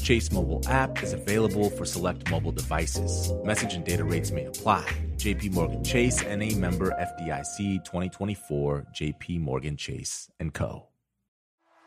Chase mobile app is available for select mobile devices. Message and data rates may apply. JP Morgan Chase and a member FDIC 2024 JP Morgan Chase and Co.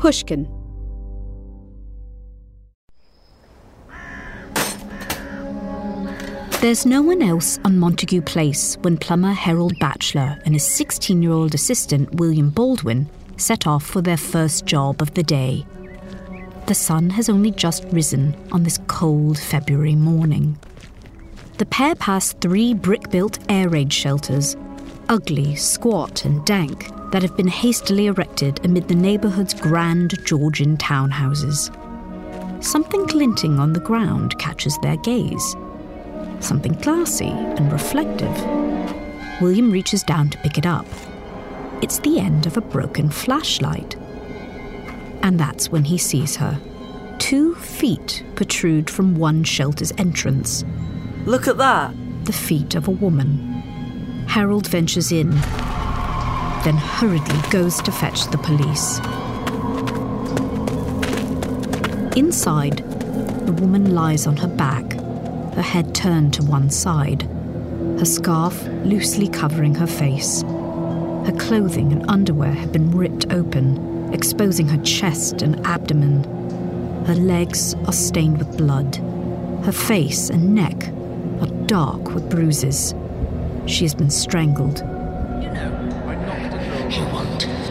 Pushkin. There's no one else on Montague Place when plumber Harold Batchelor and his 16 year old assistant William Baldwin set off for their first job of the day. The sun has only just risen on this cold February morning. The pair pass three brick built air raid shelters, ugly, squat, and dank, that have been hastily erected amid the neighbourhood's grand Georgian townhouses. Something glinting on the ground catches their gaze. Something classy and reflective. William reaches down to pick it up. It's the end of a broken flashlight. And that's when he sees her. Two feet protrude from one shelter's entrance. Look at that! The feet of a woman. Harold ventures in, then hurriedly goes to fetch the police. Inside, the woman lies on her back, her head turned to one side, her scarf loosely covering her face. Her clothing and underwear have been ripped open, exposing her chest and abdomen. Her legs are stained with blood. Her face and neck are dark with bruises. She has been strangled.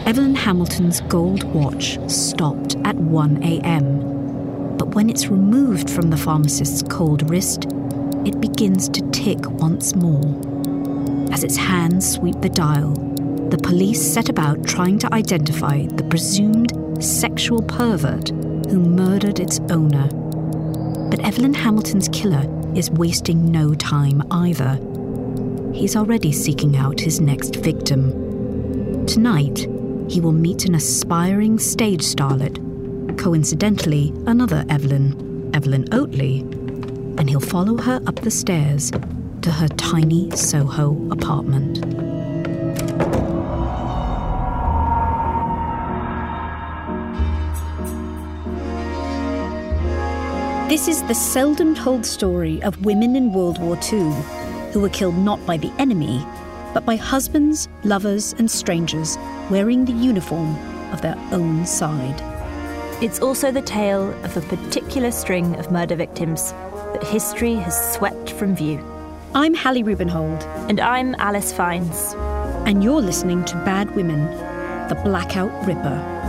Evelyn Hamilton's gold watch stopped at 1 a.m. But when it's removed from the pharmacist's cold wrist, it begins to tick once more. As its hands sweep the dial, the police set about trying to identify the presumed sexual pervert who murdered its owner. But Evelyn Hamilton's killer is wasting no time either. He's already seeking out his next victim. Tonight, he will meet an aspiring stage starlet, coincidentally, another Evelyn, Evelyn Oatley, and he'll follow her up the stairs to her tiny Soho apartment. This is the seldom told story of women in World War II who were killed not by the enemy, but by husbands, lovers, and strangers wearing the uniform of their own side. It's also the tale of a particular string of murder victims that history has swept from view. I'm Hallie Rubenhold. And I'm Alice Fines. And you're listening to Bad Women, The Blackout Ripper.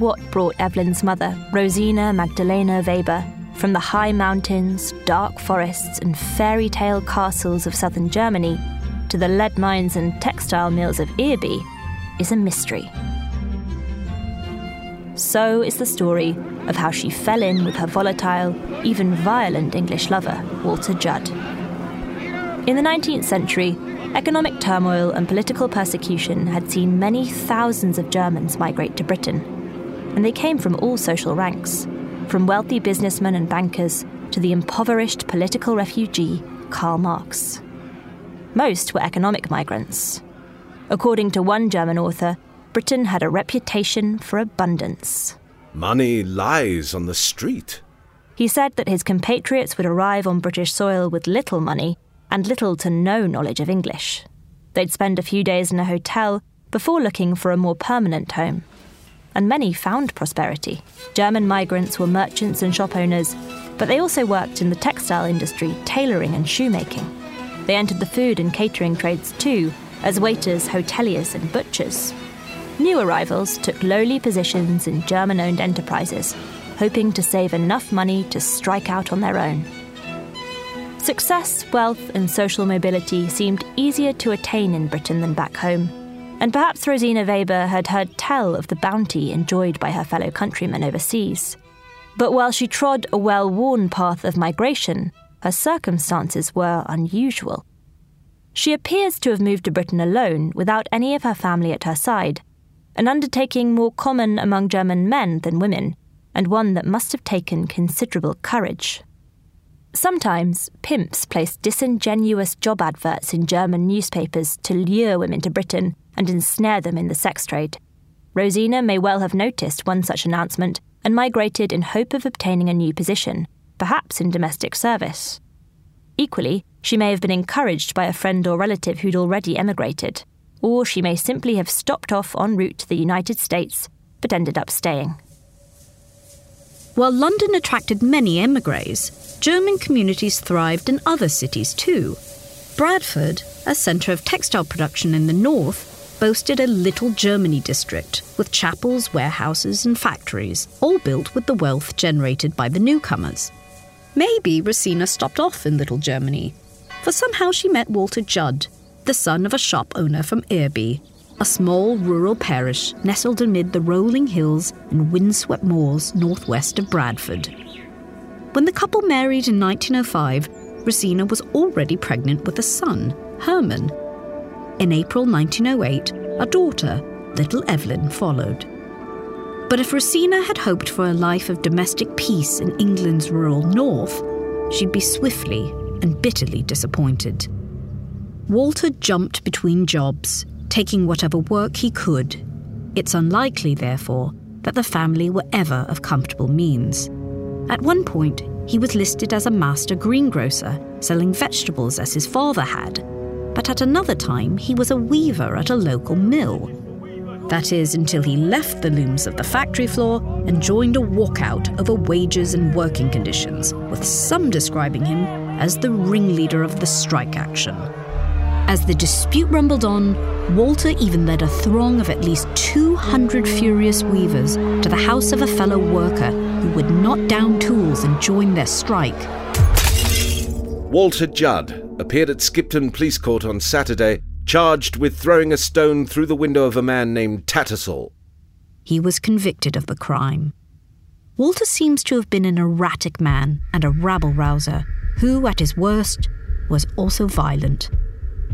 What brought Evelyn's mother, Rosina Magdalena Weber, from the high mountains, dark forests, and fairy tale castles of southern Germany to the lead mines and textile mills of Earby is a mystery. So is the story of how she fell in with her volatile, even violent English lover, Walter Judd. In the 19th century, economic turmoil and political persecution had seen many thousands of Germans migrate to Britain, and they came from all social ranks, from wealthy businessmen and bankers to the impoverished political refugee Karl Marx. Most were economic migrants. According to one German author, Britain had a reputation for abundance. Money lies on the street. He said that his compatriots would arrive on British soil with little money and little to no knowledge of English. They'd spend a few days in a hotel before looking for a more permanent home. And many found prosperity. German migrants were merchants and shop owners, but they also worked in the textile industry, tailoring, and shoemaking. They entered the food and catering trades too, as waiters, hoteliers, and butchers. New arrivals took lowly positions in German owned enterprises, hoping to save enough money to strike out on their own. Success, wealth, and social mobility seemed easier to attain in Britain than back home, and perhaps Rosina Weber had heard tell of the bounty enjoyed by her fellow countrymen overseas. But while she trod a well worn path of migration, her circumstances were unusual. She appears to have moved to Britain alone without any of her family at her side, an undertaking more common among German men than women, and one that must have taken considerable courage. Sometimes, pimps placed disingenuous job adverts in German newspapers to lure women to Britain and ensnare them in the sex trade. Rosina may well have noticed one such announcement and migrated in hope of obtaining a new position, perhaps in domestic service. Equally, she may have been encouraged by a friend or relative who'd already emigrated or she may simply have stopped off en route to the United States but ended up staying. While London attracted many emigres, German communities thrived in other cities too. Bradford, a centre of textile production in the north, boasted a Little Germany district with chapels, warehouses, and factories, all built with the wealth generated by the newcomers. Maybe Rosina stopped off in Little Germany, for somehow she met Walter Judd, the son of a shop owner from Earby, a small rural parish nestled amid the rolling hills and windswept moors northwest of Bradford. When the couple married in 1905, Rosina was already pregnant with a son, Herman. In April 1908, a daughter, little Evelyn, followed. But if Rosina had hoped for a life of domestic peace in England's rural north, she'd be swiftly and bitterly disappointed. Walter jumped between jobs, taking whatever work he could. It's unlikely, therefore, that the family were ever of comfortable means. At one point, he was listed as a master greengrocer, selling vegetables as his father had. But at another time, he was a weaver at a local mill. That is, until he left the looms of the factory floor and joined a walkout over wages and working conditions, with some describing him as the ringleader of the strike action. As the dispute rumbled on, Walter even led a throng of at least 200 furious weavers to the house of a fellow worker who would knock down tools and join their strike. Walter Judd appeared at Skipton Police Court on Saturday, charged with throwing a stone through the window of a man named Tattersall. He was convicted of the crime. Walter seems to have been an erratic man and a rabble rouser who, at his worst, was also violent.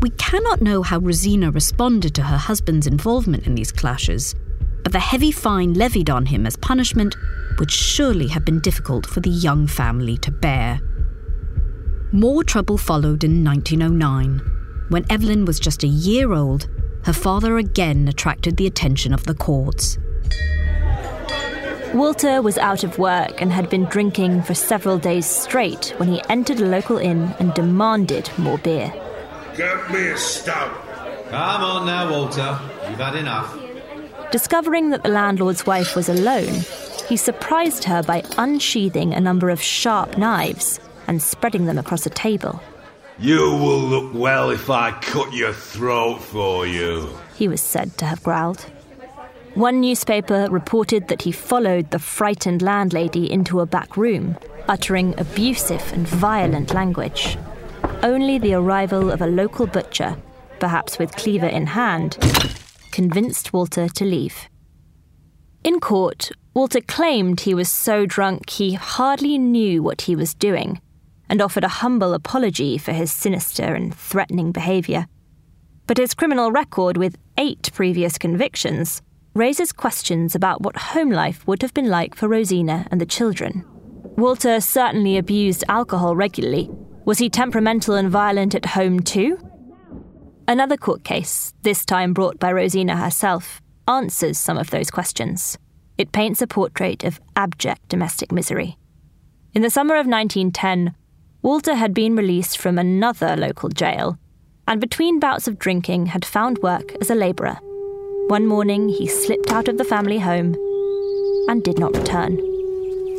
We cannot know how Rosina responded to her husband's involvement in these clashes, but the heavy fine levied on him as punishment would surely have been difficult for the young family to bear. More trouble followed in 1909. When Evelyn was just a year old, her father again attracted the attention of the courts. Walter was out of work and had been drinking for several days straight when he entered a local inn and demanded more beer. Get me a stout. Come on now, Walter. You've had enough. Discovering that the landlord's wife was alone, he surprised her by unsheathing a number of sharp knives and spreading them across a table. You will look well if I cut your throat for you, he was said to have growled. One newspaper reported that he followed the frightened landlady into a back room, uttering abusive and violent language. Only the arrival of a local butcher, perhaps with cleaver in hand, convinced Walter to leave. In court, Walter claimed he was so drunk he hardly knew what he was doing and offered a humble apology for his sinister and threatening behaviour. But his criminal record, with eight previous convictions, raises questions about what home life would have been like for Rosina and the children. Walter certainly abused alcohol regularly. Was he temperamental and violent at home too? Another court case, this time brought by Rosina herself, answers some of those questions. It paints a portrait of abject domestic misery. In the summer of 1910, Walter had been released from another local jail, and between bouts of drinking had found work as a labourer. One morning, he slipped out of the family home and did not return.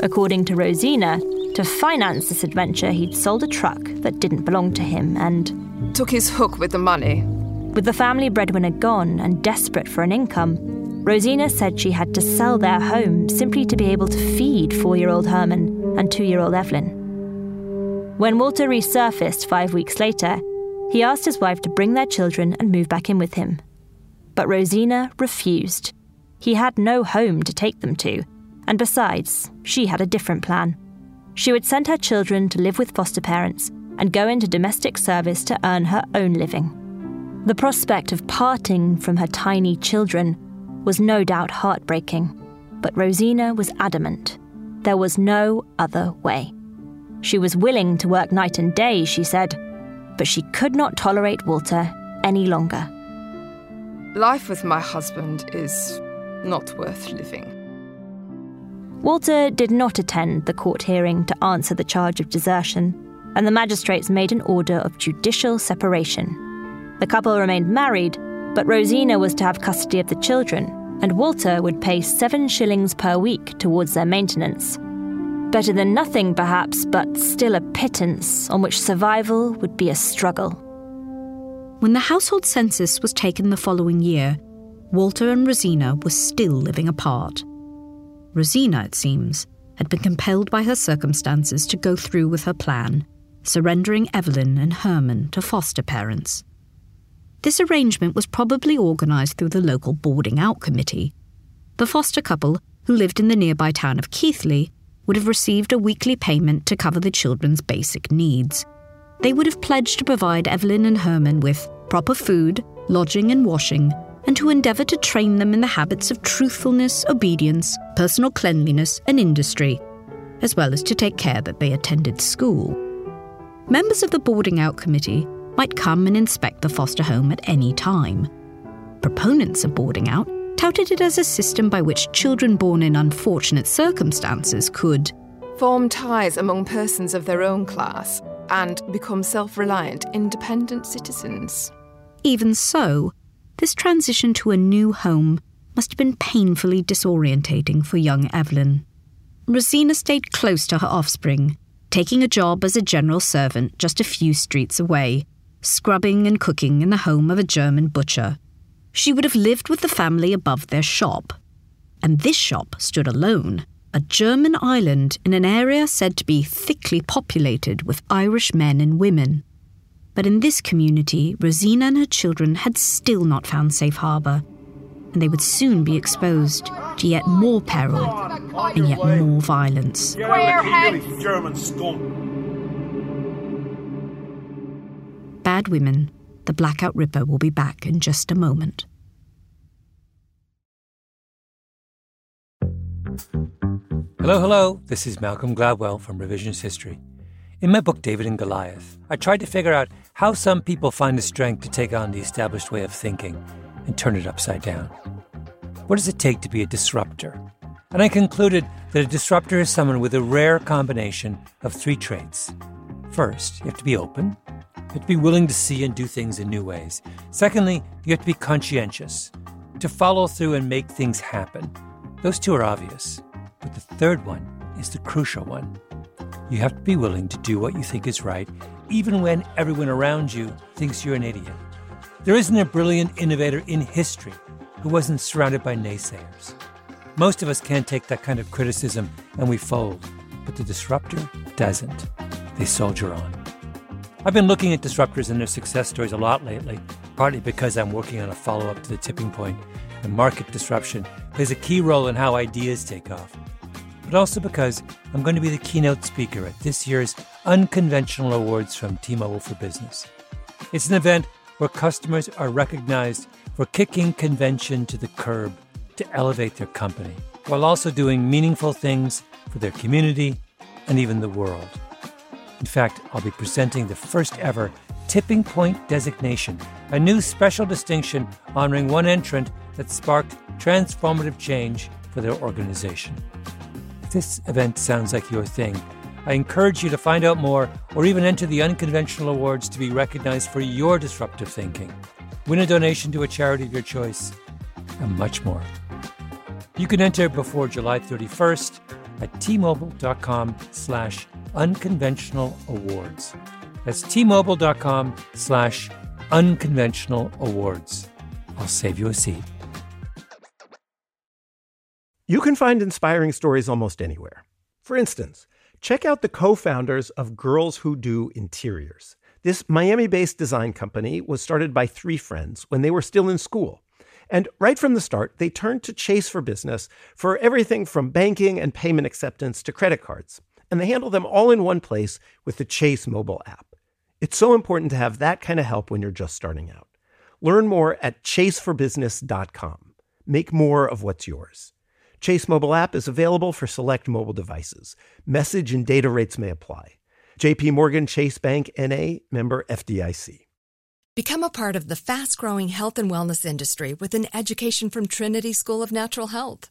According to Rosina, to finance this adventure, he'd sold a truck that didn't belong to him and took his hook with the money. With the family breadwinner gone and desperate for an income, Rosina said she had to sell their home simply to be able to feed four year old Herman and two year old Evelyn. When Walter resurfaced five weeks later, he asked his wife to bring their children and move back in with him. But Rosina refused. He had no home to take them to, and besides, she had a different plan. She would send her children to live with foster parents and go into domestic service to earn her own living. The prospect of parting from her tiny children was no doubt heartbreaking, but Rosina was adamant. There was no other way. She was willing to work night and day, she said, but she could not tolerate Walter any longer. Life with my husband is not worth living. Walter did not attend the court hearing to answer the charge of desertion, and the magistrates made an order of judicial separation. The couple remained married, but Rosina was to have custody of the children, and Walter would pay seven shillings per week towards their maintenance. Better than nothing, perhaps, but still a pittance on which survival would be a struggle. When the household census was taken the following year, Walter and Rosina were still living apart. Rosina, it seems, had been compelled by her circumstances to go through with her plan, surrendering Evelyn and Herman to foster parents. This arrangement was probably organised through the local boarding out committee. The foster couple, who lived in the nearby town of Keighley, would have received a weekly payment to cover the children's basic needs. They would have pledged to provide Evelyn and Herman with proper food, lodging, and washing, and to endeavour to train them in the habits of truthfulness, obedience, personal cleanliness, and industry, as well as to take care that they attended school. Members of the boarding out committee might come and inspect the foster home at any time. Proponents of boarding out touted it as a system by which children born in unfortunate circumstances could form ties among persons of their own class and become self reliant, independent citizens. Even so, this transition to a new home must have been painfully disorientating for young Evelyn. Rosina stayed close to her offspring, taking a job as a general servant just a few streets away, scrubbing and cooking in the home of a German butcher she would have lived with the family above their shop. And this shop stood alone, a German island in an area said to be thickly populated with Irish men and women. But in this community, Rosina and her children had still not found safe harbour, and they would soon be exposed to yet more peril and yet more violence. Bad Women the Blackout Ripper will be back in just a moment. Hello, hello. This is Malcolm Gladwell from Revisionist History. In my book, David and Goliath, I tried to figure out how some people find the strength to take on the established way of thinking and turn it upside down. What does it take to be a disruptor? And I concluded that a disruptor is someone with a rare combination of three traits. First, you have to be open, you have to be willing to see and do things in new ways. Secondly, you have to be conscientious, to follow through and make things happen. Those two are obvious. But the third one is the crucial one. You have to be willing to do what you think is right, even when everyone around you thinks you're an idiot. There isn't a brilliant innovator in history who wasn't surrounded by naysayers. Most of us can't take that kind of criticism and we fold, but the disruptor doesn't. They soldier on. I've been looking at disruptors and their success stories a lot lately, partly because I'm working on a follow up to the tipping point, and market disruption plays a key role in how ideas take off. But also because I'm going to be the keynote speaker at this year's Unconventional Awards from T Mobile for Business. It's an event where customers are recognized for kicking convention to the curb to elevate their company, while also doing meaningful things for their community and even the world. In fact, I'll be presenting the first ever Tipping Point designation, a new special distinction honoring one entrant that sparked transformative change for their organization. If this event sounds like your thing, I encourage you to find out more or even enter the unconventional awards to be recognized for your disruptive thinking. Win a donation to a charity of your choice, and much more. You can enter before July 31st at tmobile.com slash unconventional awards. That's tmobile.com slash unconventional awards. I'll save you a seat. You can find inspiring stories almost anywhere. For instance, check out the co founders of Girls Who Do Interiors. This Miami based design company was started by three friends when they were still in school. And right from the start, they turned to Chase for Business for everything from banking and payment acceptance to credit cards. And they handle them all in one place with the Chase mobile app. It's so important to have that kind of help when you're just starting out. Learn more at chaseforbusiness.com. Make more of what's yours. Chase mobile app is available for select mobile devices. Message and data rates may apply. JP Morgan Chase Bank NA member FDIC. Become a part of the fast growing health and wellness industry with an education from Trinity School of Natural Health.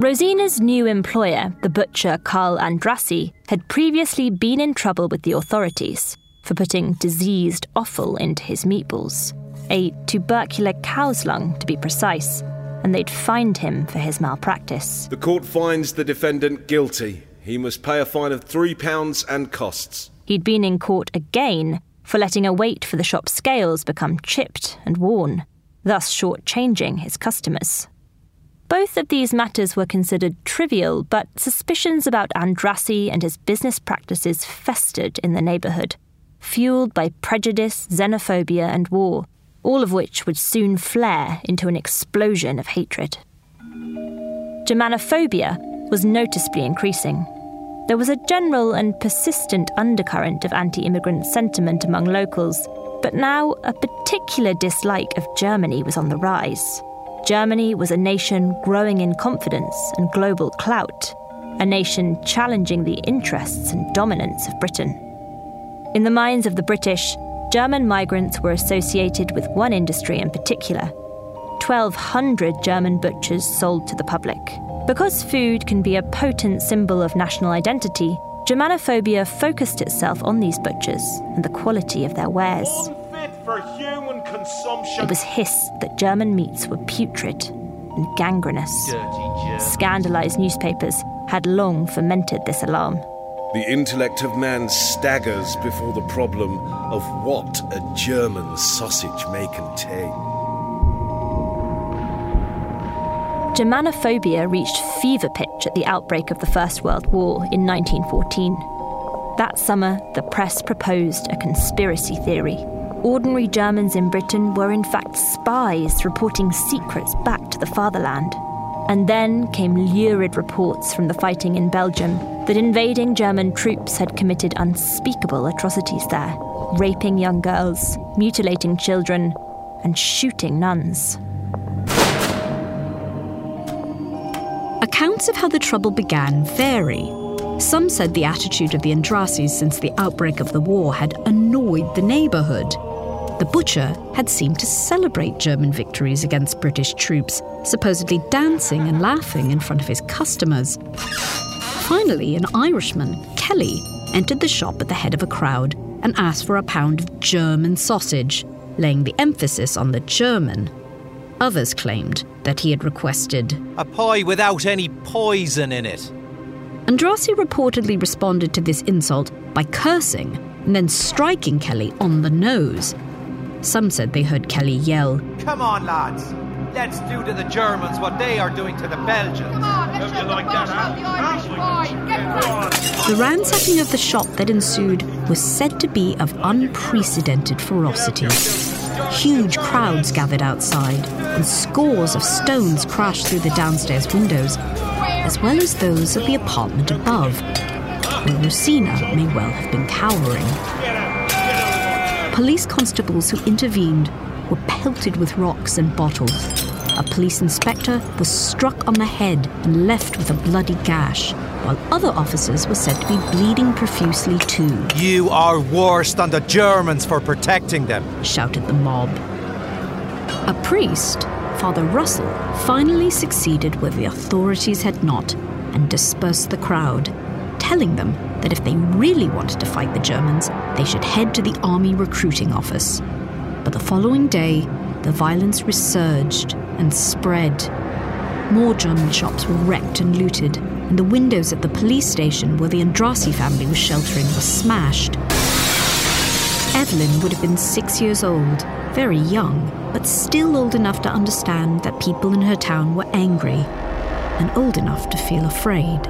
Rosina's new employer, the butcher Carl Andrassy, had previously been in trouble with the authorities for putting diseased offal into his meatballs, a tubercular cow's lung to be precise, and they'd fined him for his malpractice. The court finds the defendant guilty. He must pay a fine of £3 and costs. He'd been in court again for letting a weight for the shop's scales become chipped and worn, thus shortchanging his customers. Both of these matters were considered trivial, but suspicions about Andrassy and his business practices festered in the neighbourhood, fueled by prejudice, xenophobia, and war, all of which would soon flare into an explosion of hatred. Germanophobia was noticeably increasing. There was a general and persistent undercurrent of anti immigrant sentiment among locals, but now a particular dislike of Germany was on the rise. Germany was a nation growing in confidence and global clout, a nation challenging the interests and dominance of Britain. In the minds of the British, German migrants were associated with one industry in particular 1,200 German butchers sold to the public. Because food can be a potent symbol of national identity, Germanophobia focused itself on these butchers and the quality of their wares. It was hissed that German meats were putrid and gangrenous. Scandalized newspapers had long fomented this alarm. The intellect of man staggers before the problem of what a German sausage may contain. Germanophobia reached fever pitch at the outbreak of the First World War in 1914. That summer, the press proposed a conspiracy theory ordinary Germans in Britain were in fact spies reporting secrets back to the fatherland. And then came lurid reports from the fighting in Belgium that invading German troops had committed unspeakable atrocities there, raping young girls, mutilating children, and shooting nuns. Accounts of how the trouble began vary. Some said the attitude of the Andrassys since the outbreak of the war had annoyed the neighbourhood. The butcher had seemed to celebrate German victories against British troops, supposedly dancing and laughing in front of his customers. Finally, an Irishman, Kelly, entered the shop at the head of a crowd and asked for a pound of German sausage, laying the emphasis on the German. Others claimed that he had requested a pie without any poison in it. Andrassy reportedly responded to this insult by cursing and then striking Kelly on the nose. Some said they heard Kelly yell, Come on, lads, let's do to the Germans what they are doing to the Belgians. Come on, let's the like that, The ransacking of the shop that ensued was said to be of unprecedented ferocity. Huge crowds gathered outside, and scores of stones crashed through the downstairs windows, as well as those of the apartment above, where Rosina may well have been cowering. Police constables who intervened were pelted with rocks and bottles. A police inspector was struck on the head and left with a bloody gash, while other officers were said to be bleeding profusely too. You are worse than the Germans for protecting them, shouted the mob. A priest, Father Russell, finally succeeded where the authorities had not and dispersed the crowd, telling them that if they really wanted to fight the Germans, they should head to the army recruiting office. But the following day, the violence resurged and spread. More German shops were wrecked and looted, and the windows at the police station where the Andrassy family was sheltering were smashed. Evelyn would have been six years old, very young, but still old enough to understand that people in her town were angry, and old enough to feel afraid.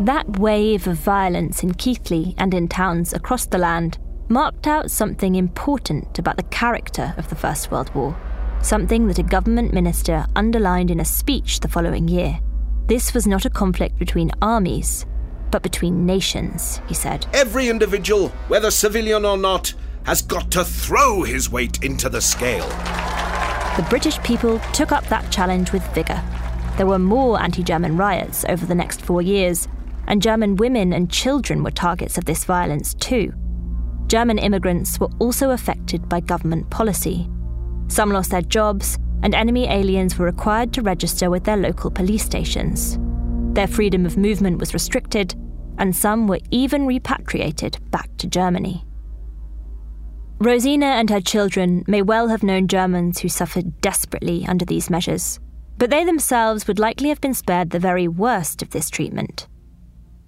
That wave of violence in Keighley and in towns across the land marked out something important about the character of the First World War, something that a government minister underlined in a speech the following year. This was not a conflict between armies, but between nations, he said. Every individual, whether civilian or not, has got to throw his weight into the scale. The British people took up that challenge with vigour. There were more anti German riots over the next four years, and German women and children were targets of this violence too. German immigrants were also affected by government policy. Some lost their jobs, and enemy aliens were required to register with their local police stations. Their freedom of movement was restricted, and some were even repatriated back to Germany. Rosina and her children may well have known Germans who suffered desperately under these measures, but they themselves would likely have been spared the very worst of this treatment.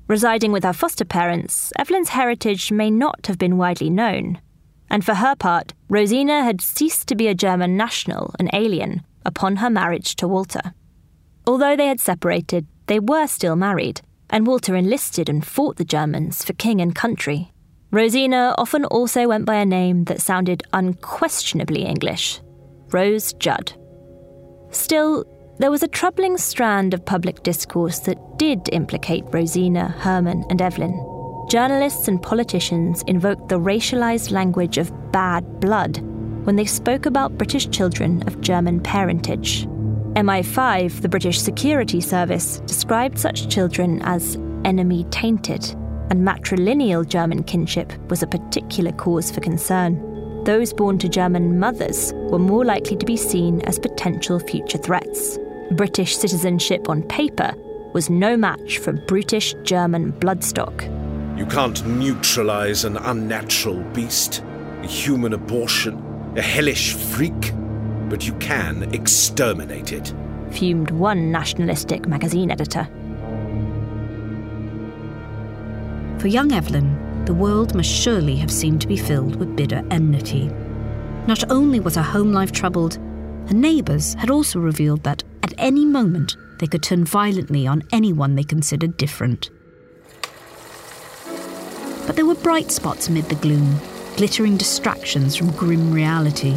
Residing with her foster parents, Evelyn's heritage may not have been widely known, and for her part, Rosina had ceased to be a German national, an alien, upon her marriage to Walter. Although they had separated, they were still married, and Walter enlisted and fought the Germans for king and country. Rosina often also went by a name that sounded unquestionably English Rose Judd. Still, there was a troubling strand of public discourse that did implicate Rosina, Herman, and Evelyn. Journalists and politicians invoked the racialized language of bad blood when they spoke about British children of German parentage. MI5, the British Security Service, described such children as enemy tainted, and matrilineal German kinship was a particular cause for concern those born to German mothers were more likely to be seen as potential future threats. British citizenship on paper was no match for brutish German bloodstock. You can't neutralize an unnatural beast, a human abortion, a hellish freak, but you can exterminate it. Fumed one nationalistic magazine editor. For young Evelyn, the world must surely have seemed to be filled with bitter enmity. Not only was her home life troubled, her neighbours had also revealed that at any moment, they could turn violently on anyone they considered different. But there were bright spots amid the gloom, glittering distractions from grim reality.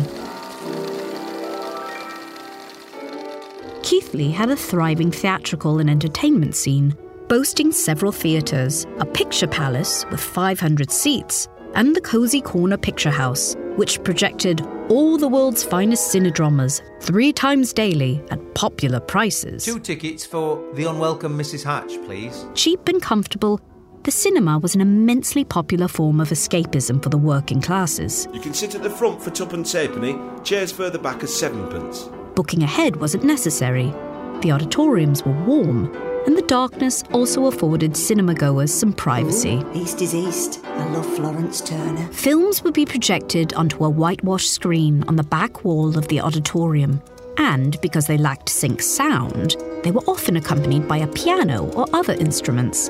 Keighley had a thriving theatrical and entertainment scene, boasting several theatres, a picture palace with 500 seats, and the Cozy Corner Picture House, which projected all the world's finest cinedramas three times daily at popular prices. Two tickets for The Unwelcome Mrs. Hatch, please. Cheap and comfortable, the cinema was an immensely popular form of escapism for the working classes. You can sit at the front for tuppence halfpenny, chairs further back are sevenpence. Booking ahead wasn't necessary. The auditoriums were warm, and the darkness also afforded cinema goers some privacy. Ooh, east is east. I love Florence Turner. Films would be projected onto a whitewashed screen on the back wall of the auditorium. And because they lacked sync sound, they were often accompanied by a piano or other instruments.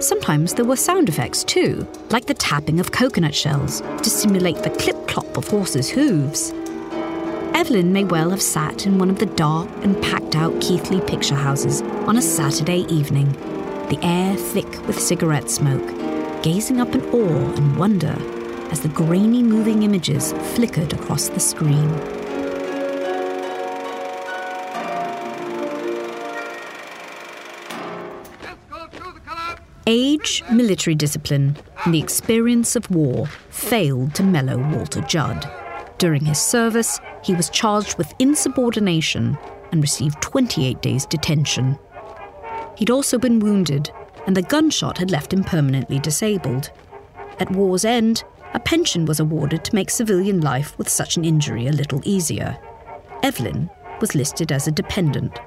Sometimes there were sound effects too, like the tapping of coconut shells to simulate the clip clop of horses' hooves. Evelyn may well have sat in one of the dark and packed out Keighley picture houses on a Saturday evening, the air thick with cigarette smoke, gazing up in awe and wonder as the grainy moving images flickered across the screen. Age, military discipline, and the experience of war failed to mellow Walter Judd. During his service, he was charged with insubordination and received 28 days detention. He'd also been wounded, and the gunshot had left him permanently disabled. At war's end, a pension was awarded to make civilian life with such an injury a little easier. Evelyn was listed as a dependent.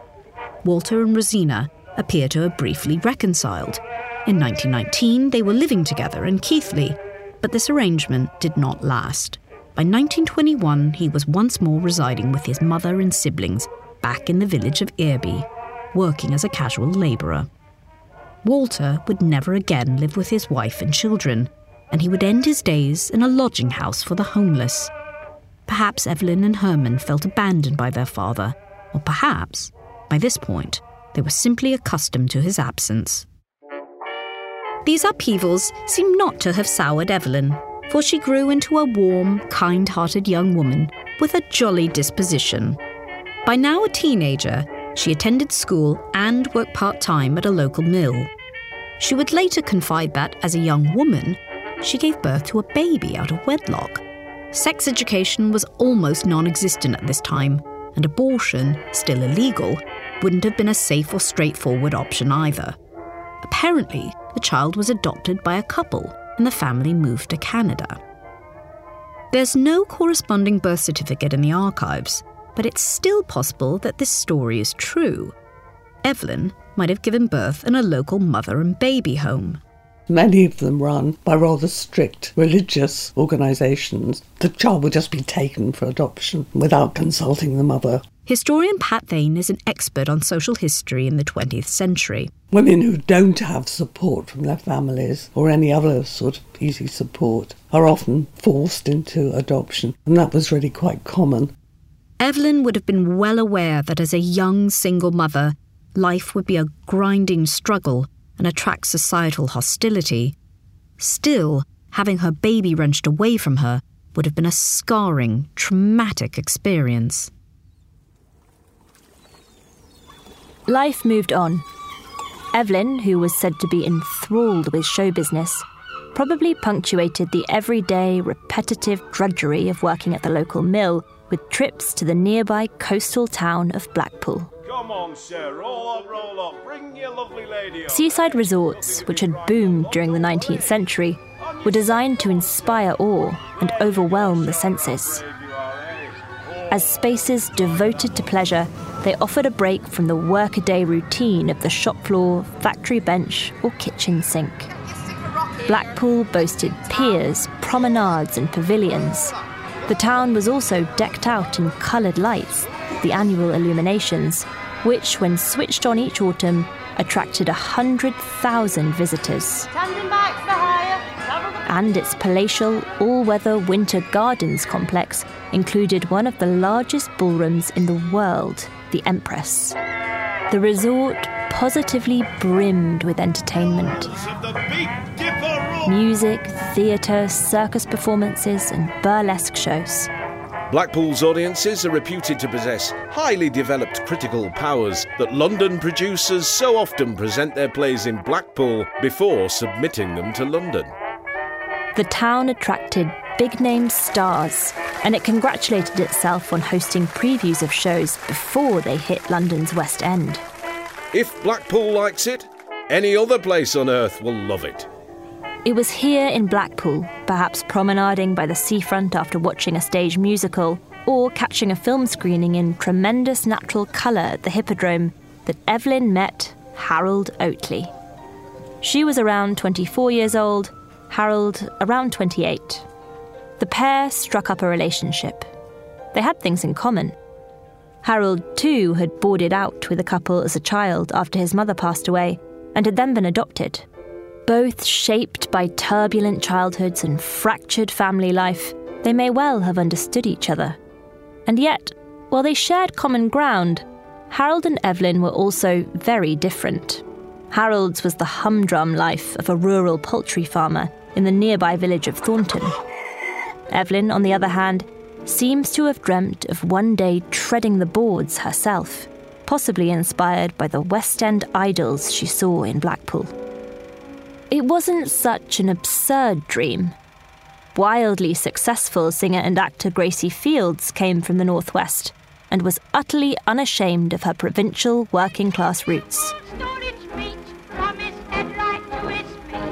Walter and Rosina appear to have briefly reconciled. In 1919, they were living together in Keighley, but this arrangement did not last. By 1921, he was once more residing with his mother and siblings back in the village of Earby, working as a casual labourer. Walter would never again live with his wife and children, and he would end his days in a lodging house for the homeless. Perhaps Evelyn and Herman felt abandoned by their father, or perhaps, by this point, they were simply accustomed to his absence. These upheavals seem not to have soured Evelyn, for she grew into a warm, kind hearted young woman with a jolly disposition. By now a teenager, she attended school and worked part time at a local mill. She would later confide that, as a young woman, she gave birth to a baby out of wedlock. Sex education was almost non existent at this time, and abortion, still illegal, wouldn't have been a safe or straightforward option either. Apparently, the child was adopted by a couple and the family moved to Canada. There's no corresponding birth certificate in the archives, but it's still possible that this story is true. Evelyn might have given birth in a local mother and baby home. Many of them run by rather strict religious organisations. The child would just be taken for adoption without consulting the mother. Historian Pat Thane is an expert on social history in the 20th century. Women who don't have support from their families or any other sort of easy support are often forced into adoption, and that was really quite common. Evelyn would have been well aware that as a young single mother, life would be a grinding struggle and attract societal hostility. Still, having her baby wrenched away from her would have been a scarring, traumatic experience. Life moved on. Evelyn, who was said to be enthralled with show business, probably punctuated the everyday, repetitive drudgery of working at the local mill with trips to the nearby coastal town of Blackpool. Come on, sir, roll up, roll up. Bring your lovely lady up. Seaside resorts, which had boomed during the 19th century, were designed to inspire awe and overwhelm the senses. Oh. As spaces devoted to pleasure, they offered a break from the workaday routine of the shop floor, factory bench, or kitchen sink. Blackpool boasted piers, promenades, and pavilions. The town was also decked out in coloured lights, the annual illuminations, which, when switched on each autumn, attracted 100,000 visitors. And its palatial, all weather winter gardens complex included one of the largest ballrooms in the world, the Empress. The resort positively brimmed with entertainment. Music, theatre, circus performances, and burlesque shows. Blackpool's audiences are reputed to possess highly developed critical powers that London producers so often present their plays in Blackpool before submitting them to London. The town attracted big name stars, and it congratulated itself on hosting previews of shows before they hit London's West End. If Blackpool likes it, any other place on earth will love it. It was here in Blackpool, perhaps promenading by the seafront after watching a stage musical, or catching a film screening in tremendous natural colour at the Hippodrome, that Evelyn met Harold Oatley. She was around 24 years old, Harold around 28. The pair struck up a relationship. They had things in common. Harold, too, had boarded out with a couple as a child after his mother passed away and had then been adopted. Both shaped by turbulent childhoods and fractured family life, they may well have understood each other. And yet, while they shared common ground, Harold and Evelyn were also very different. Harold's was the humdrum life of a rural poultry farmer in the nearby village of Thornton. Evelyn, on the other hand, seems to have dreamt of one day treading the boards herself, possibly inspired by the West End idols she saw in Blackpool. It wasn't such an absurd dream. Wildly successful singer and actor Gracie Fields came from the Northwest and was utterly unashamed of her provincial working class roots.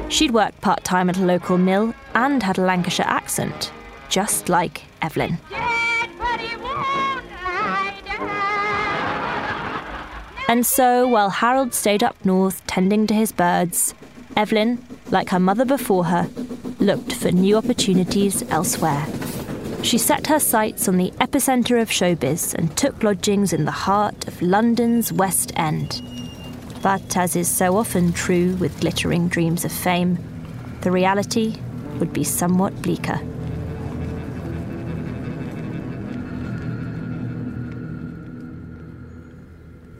She'd worked part time at a local mill and had a Lancashire accent, just like Evelyn. And so, while Harold stayed up north tending to his birds, Evelyn, like her mother before her, looked for new opportunities elsewhere. She set her sights on the epicentre of showbiz and took lodgings in the heart of London's West End. But as is so often true with glittering dreams of fame, the reality would be somewhat bleaker.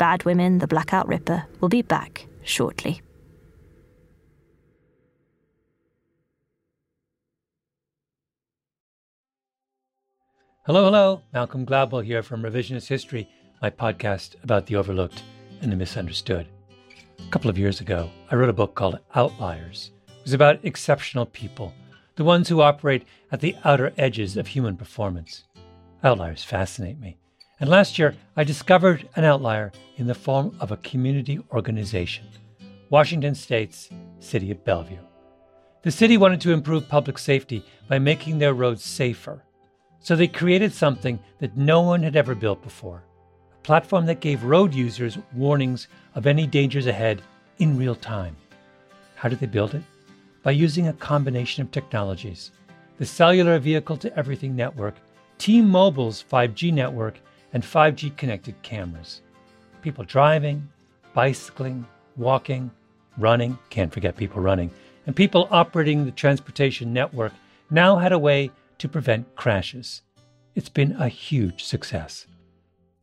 Bad Women, The Blackout Ripper will be back shortly. Hello, hello. Malcolm Gladwell here from Revisionist History, my podcast about the overlooked and the misunderstood. A couple of years ago, I wrote a book called Outliers. It was about exceptional people, the ones who operate at the outer edges of human performance. Outliers fascinate me. And last year, I discovered an outlier in the form of a community organization Washington State's City of Bellevue. The city wanted to improve public safety by making their roads safer so they created something that no one had ever built before a platform that gave road users warnings of any dangers ahead in real time. How did they build it? By using a combination of technologies the cellular vehicle to everything network, T Mobile's 5G network, and 5G connected cameras. People driving, bicycling, walking, running, can't forget people running, and people operating the transportation network now had a way to prevent crashes. It's been a huge success.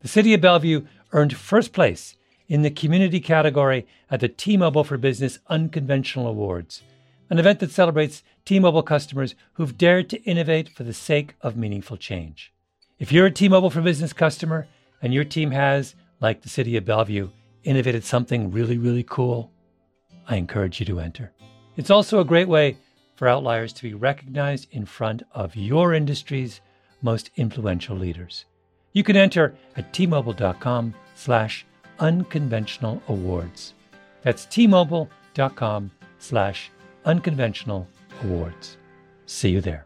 The City of Bellevue earned first place in the community category at the T Mobile for Business Unconventional Awards, an event that celebrates T Mobile customers who've dared to innovate for the sake of meaningful change. If you're a T Mobile for Business customer and your team has, like the City of Bellevue, innovated something really, really cool, I encourage you to enter. It's also a great way for outliers to be recognized in front of your industry's most influential leaders. You can enter at tmobile.com slash unconventional awards. That's tmobile.com slash unconventional awards. See you there.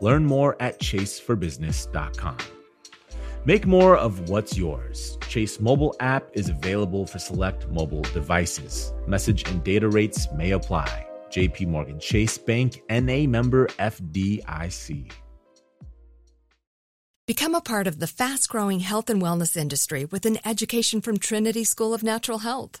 Learn more at chaseforbusiness.com. Make more of what's yours. Chase mobile app is available for select mobile devices. Message and data rates may apply. JP Morgan Chase Bank NA member FDIC. Become a part of the fast growing health and wellness industry with an education from Trinity School of Natural Health.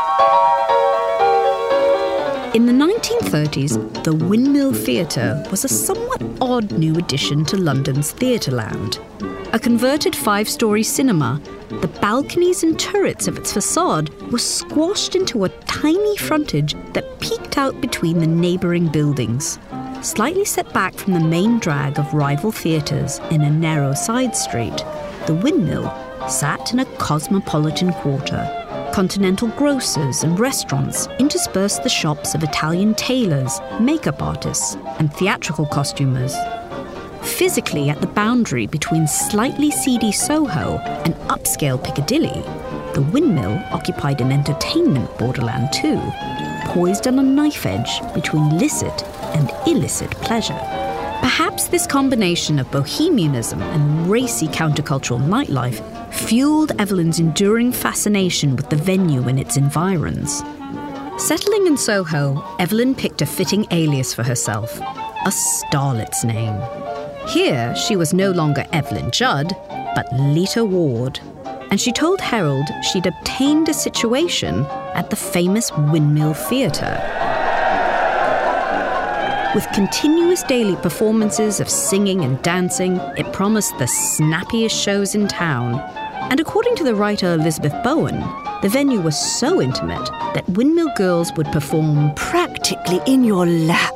In the 1930s, the Windmill Theatre was a somewhat odd new addition to London's theatreland. A converted five story cinema, the balconies and turrets of its facade were squashed into a tiny frontage that peeked out between the neighbouring buildings. Slightly set back from the main drag of rival theatres in a narrow side street, the windmill sat in a cosmopolitan quarter. Continental grocers and restaurants interspersed the shops of Italian tailors, makeup artists, and theatrical costumers. Physically at the boundary between slightly seedy Soho and upscale Piccadilly, the windmill occupied an entertainment borderland too, poised on a knife edge between licit and illicit pleasure. Perhaps this combination of bohemianism and racy countercultural nightlife fueled Evelyn's enduring fascination with the venue and its environs. Settling in Soho, Evelyn picked a fitting alias for herself a starlet's name. Here, she was no longer Evelyn Judd, but Nita Ward. And she told Harold she'd obtained a situation at the famous Windmill Theatre. With continuous daily performances of singing and dancing, it promised the snappiest shows in town. And according to the writer Elizabeth Bowen, the venue was so intimate that Windmill Girls would perform practically in your lap.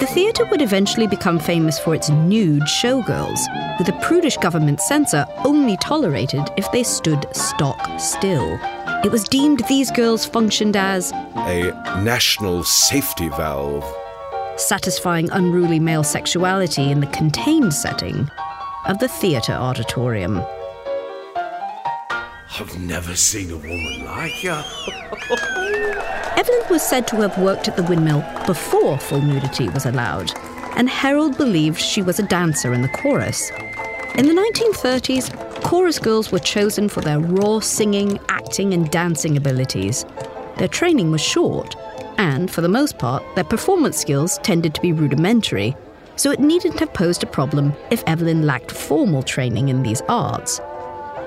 The theatre would eventually become famous for its nude showgirls, with the prudish government censor only tolerated if they stood stock still. It was deemed these girls functioned as a national safety valve satisfying unruly male sexuality in the contained setting of the theatre auditorium. I've never seen a woman like you. Evelyn was said to have worked at the windmill before full nudity was allowed, and Harold believed she was a dancer in the chorus. In the 1930s, chorus girls were chosen for their raw singing, acting, and dancing abilities. Their training was short, and for the most part, their performance skills tended to be rudimentary, so it needn't have posed a problem if Evelyn lacked formal training in these arts.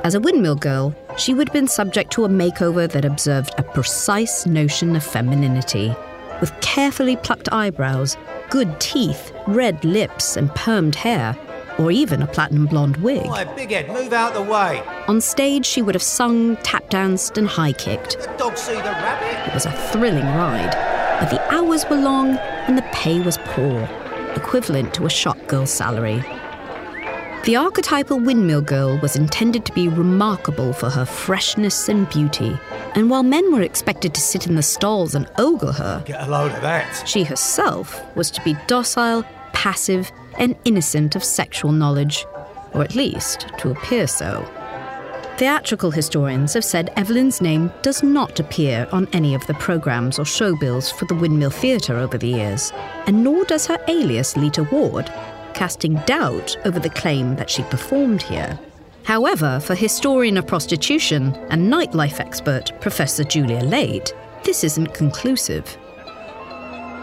As a windmill girl, she would have been subject to a makeover that observed a precise notion of femininity, with carefully plucked eyebrows, good teeth, red lips, and permed hair, or even a platinum blonde wig. Boy, big head, move out the way. On stage, she would have sung, tap danced, and high kicked. The dog see the rabbit? It was a thrilling ride, but the hours were long and the pay was poor, equivalent to a shop girl's salary. The archetypal windmill girl was intended to be remarkable for her freshness and beauty, and while men were expected to sit in the stalls and ogle her, Get a load of that. she herself was to be docile, passive, and innocent of sexual knowledge, or at least to appear so. Theatrical historians have said Evelyn's name does not appear on any of the programmes or show bills for the Windmill Theatre over the years, and nor does her alias Nita Ward, casting doubt over the claim that she performed here. However, for historian of prostitution and nightlife expert Professor Julia Laite, this isn't conclusive.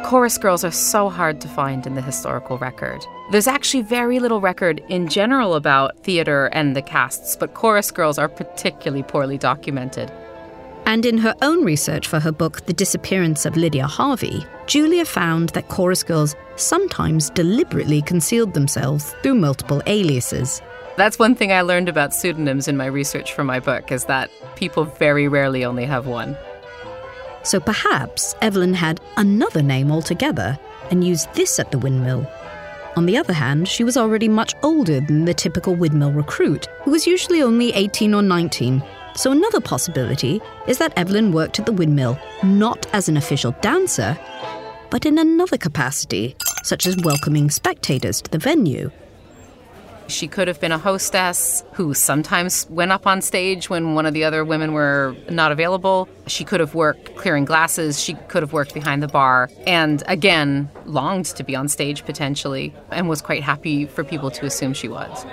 Chorus girls are so hard to find in the historical record. There's actually very little record in general about theater and the casts, but chorus girls are particularly poorly documented. And in her own research for her book, The Disappearance of Lydia Harvey, Julia found that chorus girls sometimes deliberately concealed themselves through multiple aliases. That's one thing I learned about pseudonyms in my research for my book is that people very rarely only have one. So perhaps Evelyn had another name altogether and used this at the windmill. On the other hand, she was already much older than the typical windmill recruit, who was usually only 18 or 19. So another possibility is that Evelyn worked at the windmill not as an official dancer, but in another capacity, such as welcoming spectators to the venue she could have been a hostess who sometimes went up on stage when one of the other women were not available. She could have worked clearing glasses. She could have worked behind the bar. And again, longed to be on stage potentially and was quite happy for people to assume she was.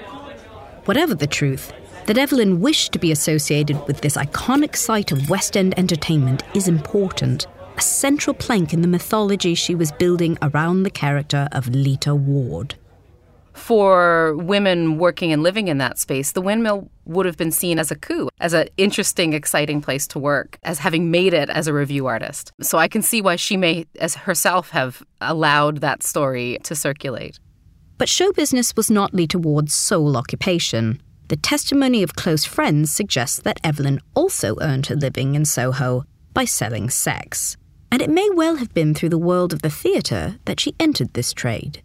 Whatever the truth, that Evelyn wished to be associated with this iconic site of West End entertainment is important, a central plank in the mythology she was building around the character of Nita Ward for women working and living in that space, the windmill would have been seen as a coup, as an interesting, exciting place to work, as having made it as a revue artist. So I can see why she may, as herself, have allowed that story to circulate. But show business was not Nita Ward's sole occupation. The testimony of close friends suggests that Evelyn also earned her living in Soho by selling sex. And it may well have been through the world of the theatre that she entered this trade.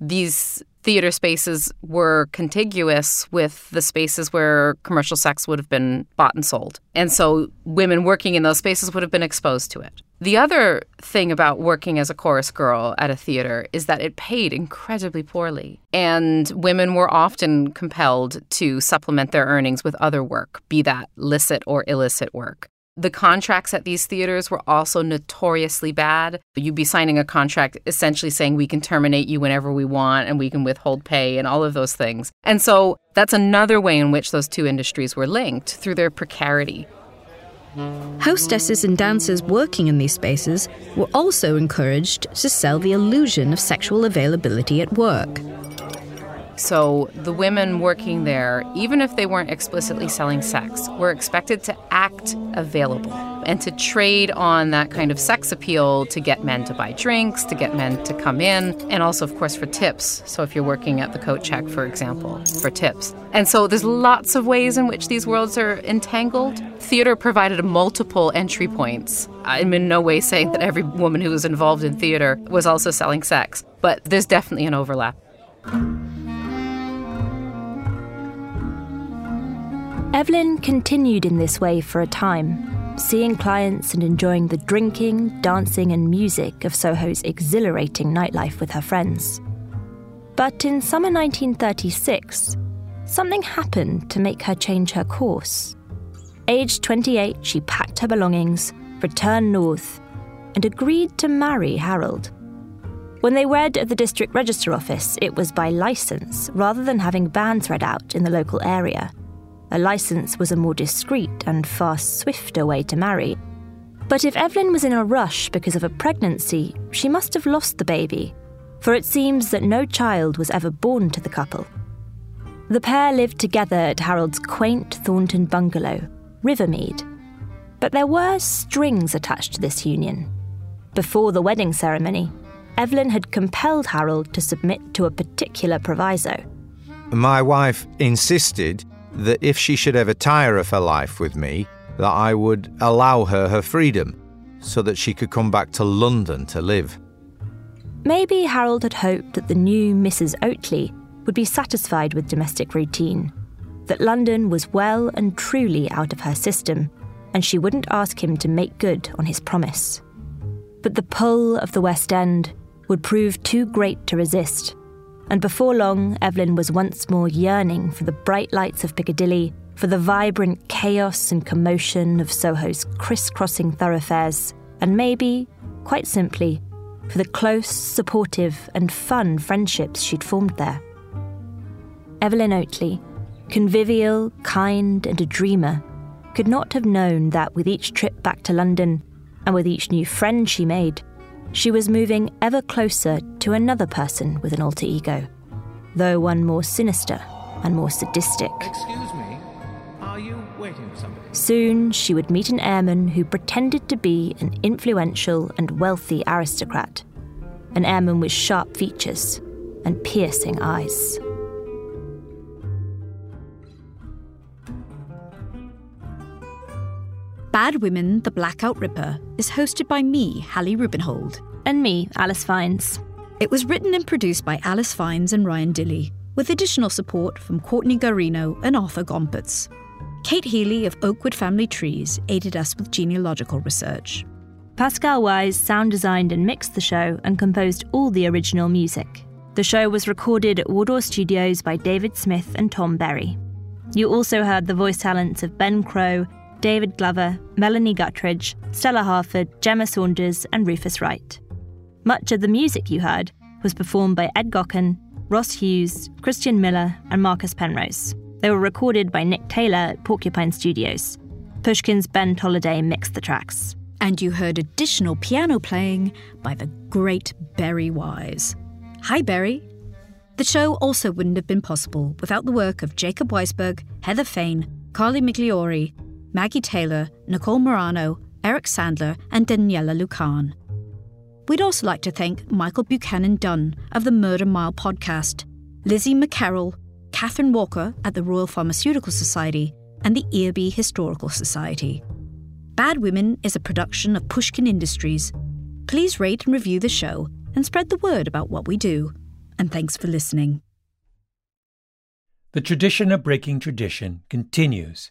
These theater spaces were contiguous with the spaces where commercial sex would have been bought and sold. And so women working in those spaces would have been exposed to it. The other thing about working as a chorus girl at a theater is that it paid incredibly poorly. And women were often compelled to supplement their earnings with other work, be that licit or illicit work. The contracts at these theaters were also notoriously bad. You'd be signing a contract essentially saying we can terminate you whenever we want and we can withhold pay and all of those things. And so that's another way in which those two industries were linked through their precarity. Hostesses and dancers working in these spaces were also encouraged to sell the illusion of sexual availability at work. So the women working there, even if they weren't explicitly selling sex, were expected to act available and to trade on that kind of sex appeal to get men to buy drinks, to get men to come in, and also, of course, for tips. So if you're working at the coat check, for example, for tips. And so there's lots of ways in which these worlds are entangled. Theater provided multiple entry points. I'm in no way saying that every woman who was involved in theater was also selling sex, but there's definitely an overlap. Evelyn continued in this way for a time, seeing clients and enjoying the drinking, dancing, and music of Soho's exhilarating nightlife with her friends. But in summer 1936, something happened to make her change her course. Aged 28, she packed her belongings, returned north, and agreed to marry Harold. When they wed at the district register office, it was by license rather than having banns read out in the local area. A license was a more discreet and far swifter way to marry. But if Evelyn was in a rush because of a pregnancy, she must have lost the baby, for it seems that no child was ever born to the couple. The pair lived together at Harold's quaint Thornton bungalow, Rivermead. But there were strings attached to this union. Before the wedding ceremony, Evelyn had compelled Harold to submit to a particular proviso. My wife insisted that if she should ever tire of her life with me, that I would allow her her freedom so that she could come back to London to live. Maybe Harold had hoped that the new Mrs. Oatley would be satisfied with domestic routine, that London was well and truly out of her system, and she wouldn't ask him to make good on his promise. But the pull of the West End would prove too great to resist, and before long, Evelyn was once more yearning for the bright lights of Piccadilly, for the vibrant chaos and commotion of Soho's crisscrossing thoroughfares, and maybe, quite simply, for the close, supportive, and fun friendships she'd formed there. Evelyn Oatley, convivial, kind, and a dreamer, could not have known that with each trip back to London, and with each new friend she made, she was moving ever closer to another person with an alter ego, though one more sinister and more sadistic. Excuse me, are you waiting for somebody? Soon she would meet an airman who pretended to be an influential and wealthy aristocrat, an airman with sharp features and piercing eyes. Bad Women, The Blackout Ripper is hosted by me, Hallie Rubenhold. And me, Alice Fiennes. It was written and produced by Alice Fiennes and Ryan Dilly, with additional support from Courtney Guarino and Arthur Gompertz. Kate Healy of Oakwood Family Trees aided us with genealogical research. Pascal Wyse sound designed and mixed the show and composed all the original music. The show was recorded at Wardour Studios by David Smith and Tom Berry. You also heard the voice talents of Ben Crow, David Glover, Melanie Guttridge, Stella Harford, Gemma Saunders, and Rufus Wright. Much of the music you heard was performed by Ed Gocken, Ross Hughes, Christian Miller, and Marcus Penrose. They were recorded by Nick Taylor at Porcupine Studios. Pushkin's Ben Tolliday mixed the tracks. And you heard additional piano playing by the great Berry Wise. Hi, Berry. The show also wouldn't have been possible without the work of Jacob Weisberg, Heather Fain, Carly Migliori, Maggie Taylor, Nicole Morano, Eric Sandler, and Daniela Lucan. We'd also like to thank Michael Buchanan Dunne of the Murder Mile podcast, Lizzie McCarroll, Catherine Walker at the Royal Pharmaceutical Society, and the Earby Historical Society. Bad Women is a production of Pushkin Industries. Please rate and review the show and spread the word about what we do. And thanks for listening. The tradition of breaking tradition continues